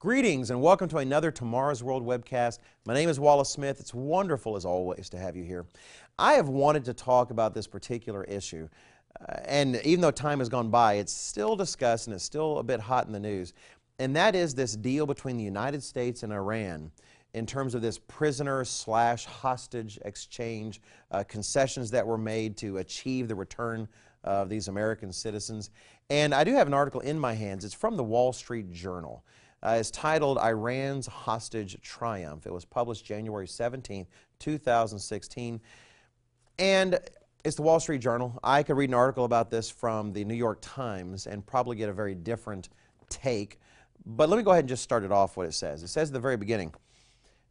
Greetings and welcome to another Tomorrow's World webcast. My name is Wallace Smith. It's wonderful, as always, to have you here. I have wanted to talk about this particular issue, uh, and even though time has gone by, it's still discussed and it's still a bit hot in the news. And that is this deal between the United States and Iran in terms of this prisoner slash hostage exchange uh, concessions that were made to achieve the return of these American citizens. And I do have an article in my hands. It's from the Wall Street Journal. Uh, it's titled Iran's Hostage Triumph. It was published January 17, 2016. And it's the Wall Street Journal. I could read an article about this from the New York Times and probably get a very different take. But let me go ahead and just start it off what it says. It says at the very beginning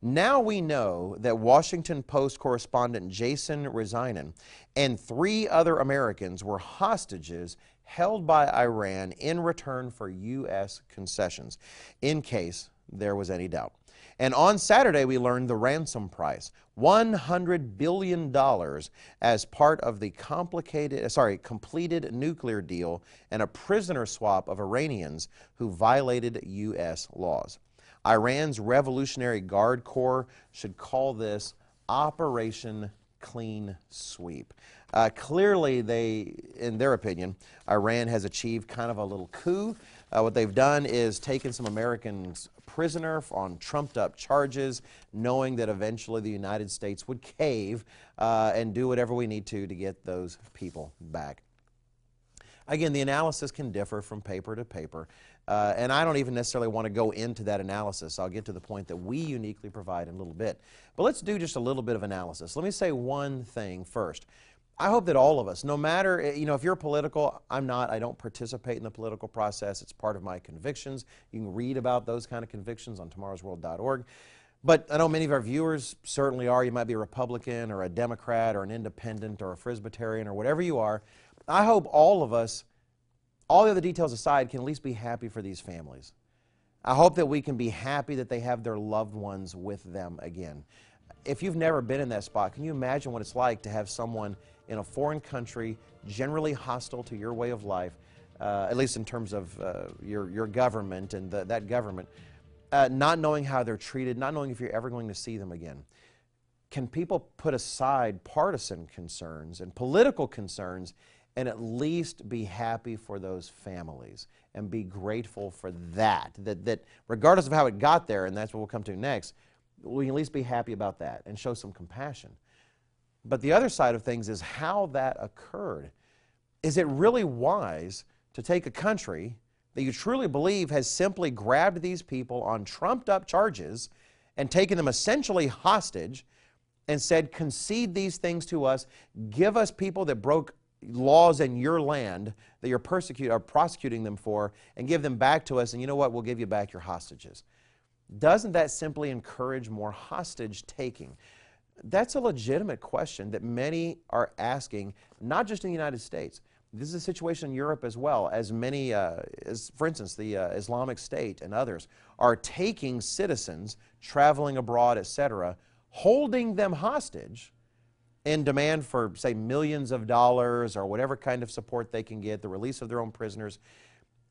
now we know that Washington Post correspondent Jason Rezaian and three other Americans were hostages held by Iran in return for U.S. concessions, in case there was any doubt. And on Saturday, we learned the ransom price $100 billion as part of the complicated, uh, sorry, completed nuclear deal and a prisoner swap of Iranians who violated U.S. laws. Iran's Revolutionary Guard Corps should call this Operation Clean Sweep. Uh, clearly, they, in their opinion, Iran has achieved kind of a little coup. Uh, what they've done is taken some Americans prisoner on trumped up charges, knowing that eventually the United States would cave uh, and do whatever we need to to get those people back. Again, the analysis can differ from paper to paper, uh, and I don't even necessarily want to go into that analysis. I'll get to the point that we uniquely provide in a little bit. But let's do just a little bit of analysis. Let me say one thing first. I hope that all of us, no matter, eh, you know, if you're political, I'm not, I don't participate in the political process. It's part of my convictions. You can read about those kind of convictions on tomorrowsworld.org. But I know many of our viewers certainly are. You might be a Republican or a Democrat or an independent or a Presbyterian or whatever you are. I hope all of us, all the other details aside, can at least be happy for these families. I hope that we can be happy that they have their loved ones with them again. If you've never been in that spot, can you imagine what it's like to have someone in a foreign country, generally hostile to your way of life, uh, at least in terms of uh, your, your government and the, that government, uh, not knowing how they're treated, not knowing if you're ever going to see them again? Can people put aside partisan concerns and political concerns and at least be happy for those families and be grateful for that. That, that regardless of how it got there, and that's what we'll come to next, we can at least be happy about that and show some compassion. But the other side of things is how that occurred. Is it really wise to take a country that you truly believe has simply grabbed these people on trumped up charges and taken them essentially hostage and said, concede these things to us, give us people that broke laws in your land that you're persecute, or prosecuting them for and give them back to us, and you know what? We'll give you back your hostages. Doesn't that simply encourage more hostage taking? That's a legitimate question that many are asking, not just in the United States. This is a situation in Europe as well, as many, uh, as, for instance, the uh, Islamic State and others are taking citizens traveling abroad, etc., holding them hostage in demand for, say, millions of dollars or whatever kind of support they can get, the release of their own prisoners.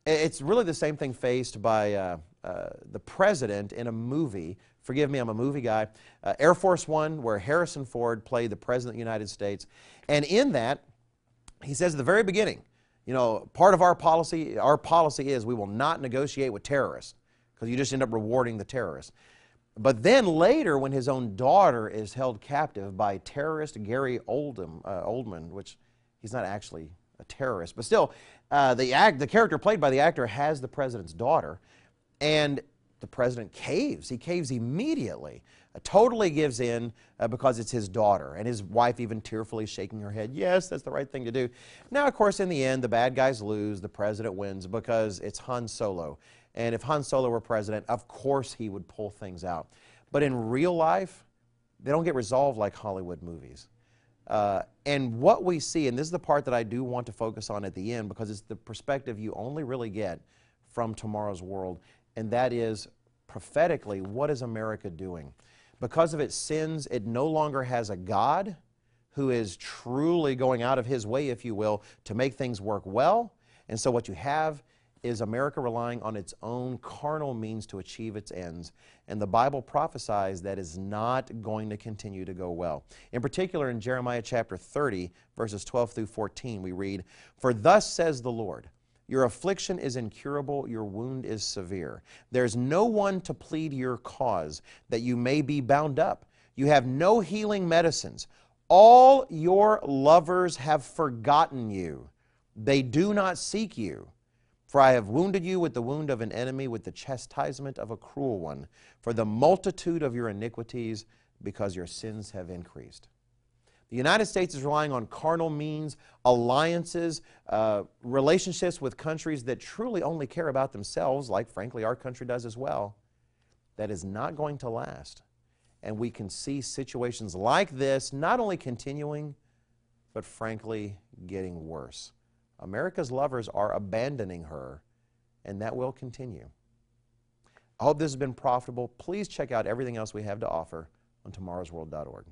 It's really the same thing faced by uh, uh, the president in a movie. Forgive me, I'm a movie guy. Uh, Air Force One, where Harrison Ford played the President of the United States. And in that, he says at the very beginning, you know, part of our policy, our policy is we will not negotiate with terrorists because you just end up rewarding the terrorists. But then later, when his own daughter is held captive by terrorist Gary Oldham, uh, Oldman, which he's not actually a terrorist, but still, uh, the, act, the character played by the actor has the president's daughter, and the president caves. He caves immediately, uh, totally gives in uh, because it's his daughter, and his wife even tearfully shaking her head, yes, that's the right thing to do. Now, of course, in the end, the bad guys lose, the president wins because it's Han Solo. And if Han Solo were president, of course he would pull things out. But in real life, they don't get resolved like Hollywood movies. Uh, and what we see, and this is the part that I do want to focus on at the end because it's the perspective you only really get from tomorrow's world, and that is prophetically, what is America doing? Because of its sins, it no longer has a God who is truly going out of his way, if you will, to make things work well. And so what you have is America relying on its own carnal means to achieve its ends? And the Bible prophesies that is not going to continue to go well. In particular, in Jeremiah chapter 30, verses 12 through 14, we read, For thus says the Lord, your affliction is incurable, your wound is severe. There's no one to plead your cause, that you may be bound up. You have no healing medicines. All your lovers have forgotten you. They do not seek you. For I have wounded you with the wound of an enemy, with the chastisement of a cruel one, for the multitude of your iniquities, because your sins have increased. The United States is relying on carnal means, alliances, uh, relationships with countries that truly only care about themselves, like frankly our country does as well. That is not going to last. And we can see situations like this not only continuing, but frankly getting worse. America's lovers are abandoning her, and that will continue. I hope this has been profitable. Please check out everything else we have to offer on tomorrowsworld.org.